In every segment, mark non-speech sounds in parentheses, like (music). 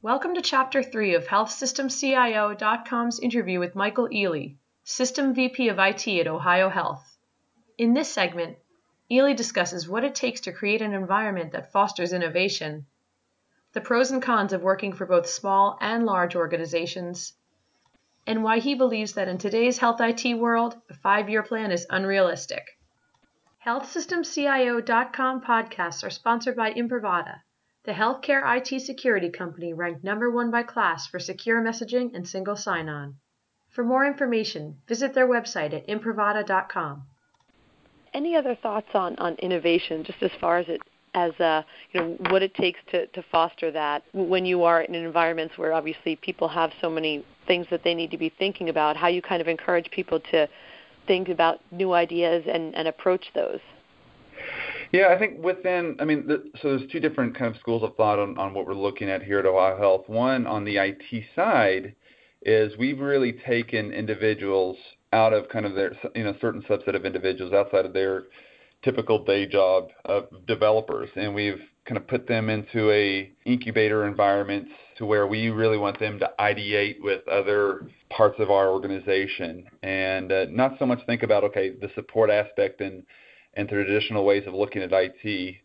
Welcome to Chapter 3 of HealthSystemCIO.com's interview with Michael Elley, System VP of IT at Ohio Health. In this segment, Elley discusses what it takes to create an environment that fosters innovation, the pros and cons of working for both small and large organizations, and why he believes that in today's health IT world, a five year plan is unrealistic. HealthSystemCIO.com podcasts are sponsored by Imprivata, the healthcare IT security company ranked number one by KLAS for secure messaging and single sign on. For more information, visit their website at imprivata.com. Any other thoughts on, on innovation, just as far as it as uh, you know what it takes to, to foster that when you are in environments where obviously people have so many things that they need to be thinking about, how you kind of encourage people to think about new ideas and, and approach those? Yeah, I think within, I mean, so there's two different kind of schools of thought on, on what we're looking at here at Ohio Health. One on the IT side is we've really taken individuals out of kind of their, you know, certain subset of individuals outside of their typical day job of developers, and we've kind of put them into a incubator environment to where we really want them to ideate with other parts of our organization and uh, not so much think about okay the support aspect and and traditional ways of looking at IT,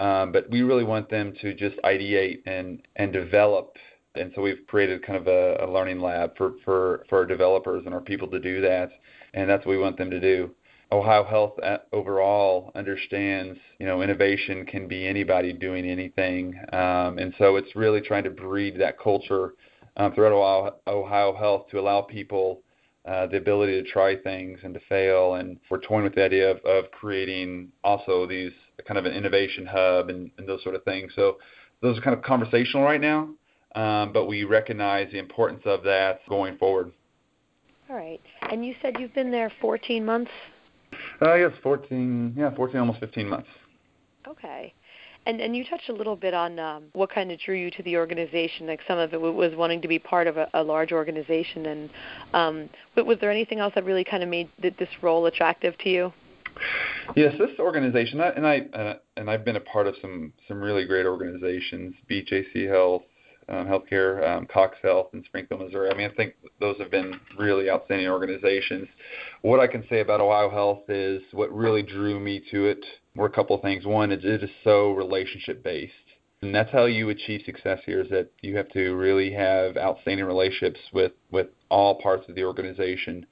um, but we really want them to just ideate and and develop. And so we've created kind of a, a learning lab for, for, for our developers and our people to do that, and that's what we want them to do. Ohio Health uh, overall understands, you know, innovation can be anybody doing anything, um, and so it's really trying to breed that culture um, throughout Ohio, Ohio Health to allow people uh, the ability to try things and to fail. And we're toying with the idea of, of creating also these kind of an innovation hub and, and those sort of things. So those are kind of conversational right now, um, but we recognize the importance of that going forward. All right. And you said you've been there 14 months uh, yes, 14, yeah, 14, almost 15 months. Okay. And and you touched a little bit on um, what kind of drew you to the organization. Like some of it was wanting to be part of a, a large organization. And um, but was there anything else that really kind of made this role attractive to you? Yes, this organization, and I uh, and I've been a part of some some really great organizations, BJC Health, um, Healthcare, um, Cox Health in Springfield, Missouri. I mean, I think those have been really outstanding organizations. What I can say about Ohio Health is what really drew me to it were a couple of things. One, it, is so relationship based. And that's how you achieve success here is that you have to really have outstanding relationships with, with all parts of the organization.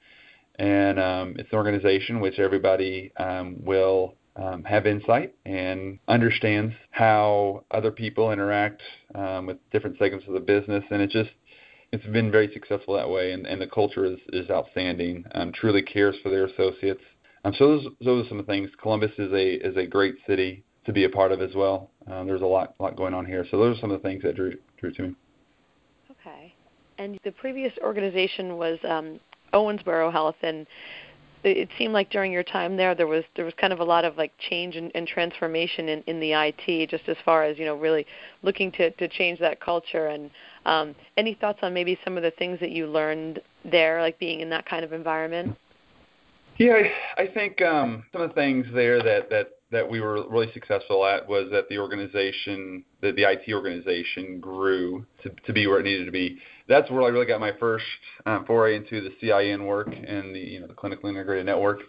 And um, it's an organization which everybody um, will um, have insight and understands how other people interact um, with different segments of the business, and it just it's been very successful that way. And, and the culture is is outstanding. Um, truly cares for their associates. Um, so those are some things. Columbus is a is a great city to be a part of as well. Um, there's a lot lot going on here. So those are some of the things that drew drew to me. Okay. And the previous organization was um, Owensboro Health, and it seemed like during your time there there was there was kind of a lot of like change and, and transformation in, in the IT just as far as you know really looking to, to change that culture and um, any thoughts on maybe some of the things that you learned there like being in that kind of environment yeah I, I think um, some of the things there that that that we were really successful at was that the organization the IT organization grew to, to be where it needed to be that's where I really got my first um, foray into the CIN work and the you know the clinically integrated network.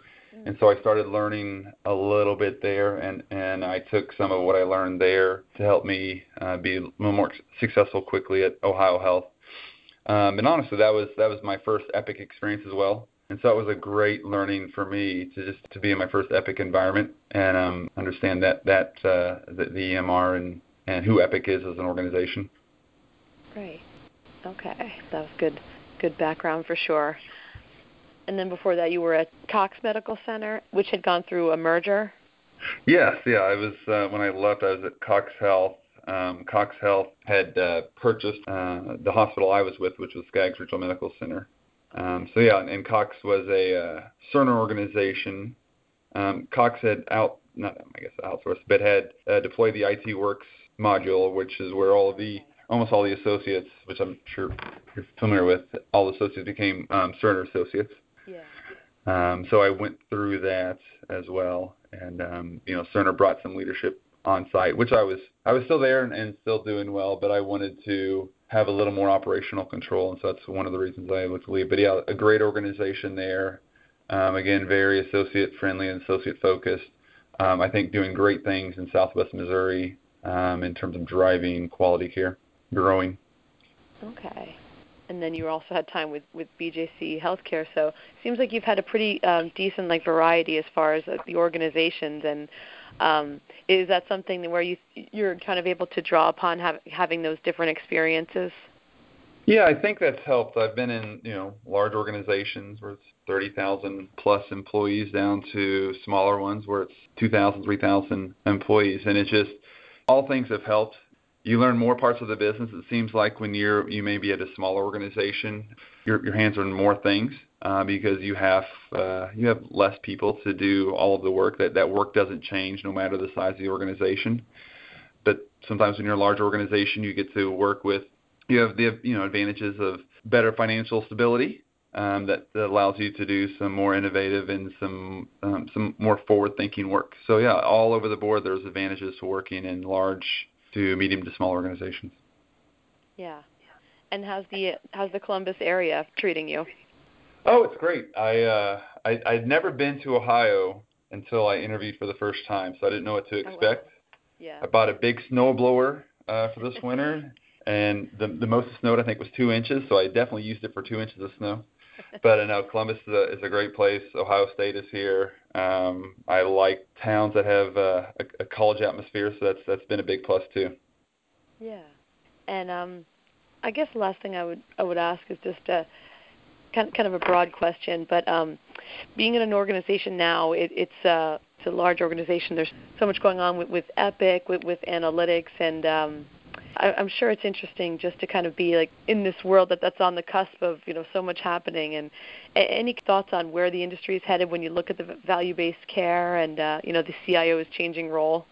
And so I started learning a little bit there, and and I took some of what I learned there to help me uh, be a little more successful quickly at Ohio Health. Um, and honestly, that was that was my first Epic experience as well. And so it was a great learning for me to just to be in my first Epic environment and um, understand that that uh, the, the EMR and and who Epic is as an organization. Great. Okay, that was good. Good background for sure. And then before that, you were at Cox Medical Center, which had gone through a merger. Yes, yeah. I was uh, when I left. I was at Cox Health. Um, Cox Health had uh, purchased uh, the hospital I was with, which was Skaggs Regional Medical Center. Um, so yeah, and, and Cox was a uh, Cerner organization. Um, Cox had out, not I guess outsourced, but had uh, deployed the IT Works module, which is where all of the almost all the associates, which I'm sure you're familiar with, all the associates became um, Cerner associates. Yeah. Um, so I went through that as well, and um, you know, Cerner brought some leadership on site, which I was I was still there and, and still doing well, but I wanted to have a little more operational control, and so that's one of the reasons I looked to leave. But yeah, a great organization there. Um, again, very associate friendly and associate focused. Um, I think doing great things in Southwest Missouri um, in terms of driving quality care, growing. Okay. And then you also had time with with BJC Healthcare, so it seems like you've had a pretty um, decent like variety as far as uh, the organizations. And um, is that something where you you're kind of able to draw upon have, having those different experiences? Yeah, I think that's helped. I've been in you know large organizations where it's 30,000 plus employees down to smaller ones where it's 2,000, 3,000 employees, and it just all things have helped you learn more parts of the business. It seems like when you're you may be at a smaller organization, your your hands are in more things uh, because you have uh, you have less people to do all of the work. That that work doesn't change no matter the size of the organization. But sometimes when you're a large organization, you get to work with you have the you know advantages of better financial stability um, that, that allows you to do some more innovative and some um, some more forward-thinking work. So yeah, all over the board, there's advantages to working in large to medium to small organizations. Yeah. And how's the how's the Columbus area treating you? Oh, it's great. I uh I I'd never been to Ohio until I interviewed for the first time, so I didn't know what to expect. Oh, wow. Yeah. I bought a big snowblower uh for this winter (laughs) and the the most snowed I think was 2 inches, so I definitely used it for 2 inches of snow. but I know Columbus is a, is a great place. Ohio State is here. Um, I like towns that have uh, a, a college atmosphere, so that's that's been a big plus too. Yeah, and um, I guess the last thing I would I would ask is just a kind kind of a broad question, but um, being in an organization now, it, it's uh, it's a large organization. There's so much going on with, with Epic, with, with analytics, and um, I, I'm sure it's interesting just to kind of be like in this world that that's on the cusp of you know so much happening. And a- any thoughts on where the industry is headed when you look at the value-based care and uh, you know the CIO's changing role?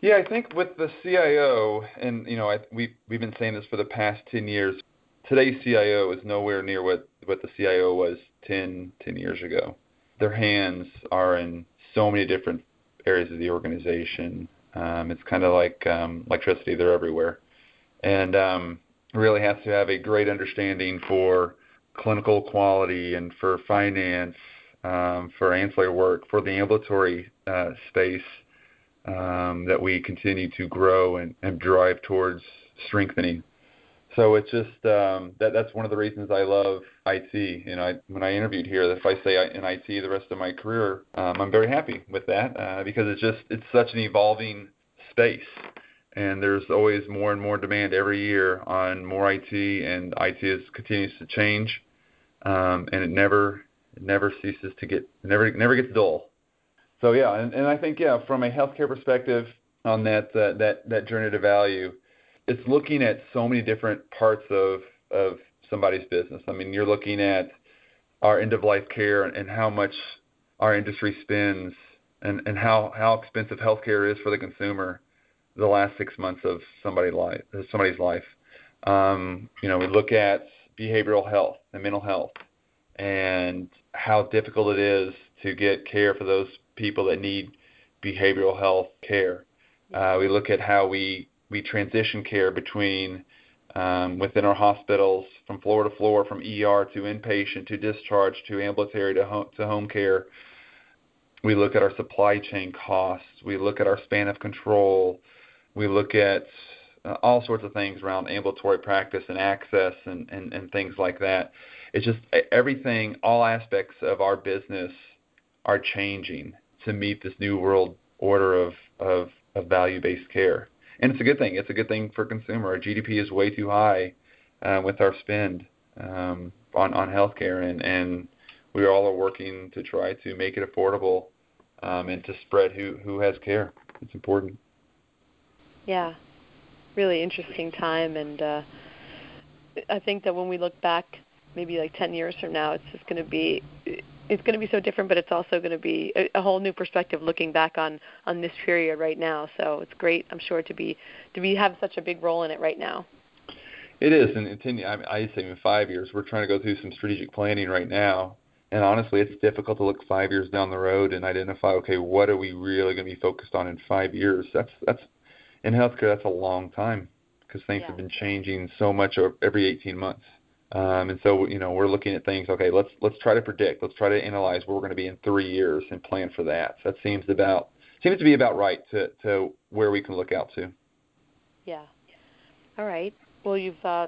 Yeah, I think with the CIO, and you know, I, we we've been saying this for the past ten years. Today's CIO is nowhere near what what the CIO was 10, 10 years ago. Their hands are in so many different areas of the organization. Um, it's kind of like um, electricity; they're everywhere, and um, really has to have a great understanding for clinical quality and for finance, um, for ancillary work, for the ambulatory uh, space um, that we continue to grow and, and drive towards strengthening. So it's just um, that that's one of the reasons I love IT. You know, I, when I interviewed here, if I say in IT the rest of my career, um, I'm very happy with that uh, because it's just it's such an evolving space, and there's always more and more demand every year on more IT, and IT is continues to change, um, and it never it never ceases to get never never gets dull. So yeah, and, and I think yeah, from a healthcare perspective on that uh, that that journey to value it's looking at so many different parts of of somebody's business. I mean, you're looking at our end of life care and, and how much our industry spends and, and how, how expensive healthcare is for the consumer the last six months of somebody's life somebody's life. Um, you know, we look at behavioral health and mental health and how difficult it is to get care for those people that need behavioral health care. Uh, we look at how we we transition care between um, within our hospitals from floor to floor, from ER to inpatient to discharge to ambulatory to home, to home care. We look at our supply chain costs. We look at our span of control. We look at uh, all sorts of things around ambulatory practice and access and, and, and things like that. It's just everything, all aspects of our business are changing to meet this new world order of, of, of value based care and it's a good thing. It's a good thing for consumer. Our GDP is way too high uh, with our spend um, on on healthcare, and and we all are working to try to make it affordable um, and to spread who who has care. It's important. Yeah, really interesting time, and uh, I think that when we look back, maybe like 10 years from now, it's just going to be it's going to be so different, but it's also going to be a, a whole new perspective looking back on on this period right now. So it's great, I'm sure, to be to be have such a big role in it right now. It is, and it's in I, I say in five years, we're trying to go through some strategic planning right now, and honestly, it's difficult to look five years down the road and identify, okay, what are we really going to be focused on in five years? That's that's in healthcare, that's a long time because things Yeah. have been changing so much every 18 months. Um, and so, you know, we're looking at things. Okay, let's let's try to predict. Let's try to analyze where we're going to be in three years and plan for that. So that seems about seems to be about right to to where we can look out to. Yeah. All right. Well, you've uh,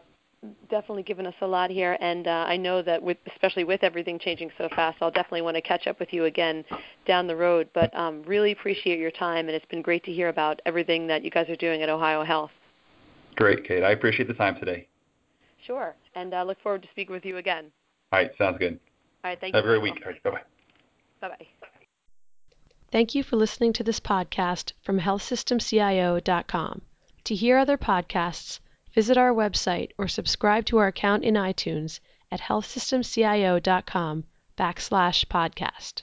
definitely given us a lot here, and uh, I know that with especially with everything changing so fast, I'll definitely want to catch up with you again down the road. But um, really appreciate your time, and it's been great to hear about everything that you guys are doing at Ohio Health. Great, Kate. I appreciate the time today. Sure. And uh, look forward to speaking with you again. All right, sounds good. All right. Thank you. Have a great week. All right, bye bye. Bye bye. Thank you for listening to this podcast from healthsystemcio.com. To hear other podcasts, visit our website or subscribe to our account in iTunes at healthsystemcio.com backslash podcast.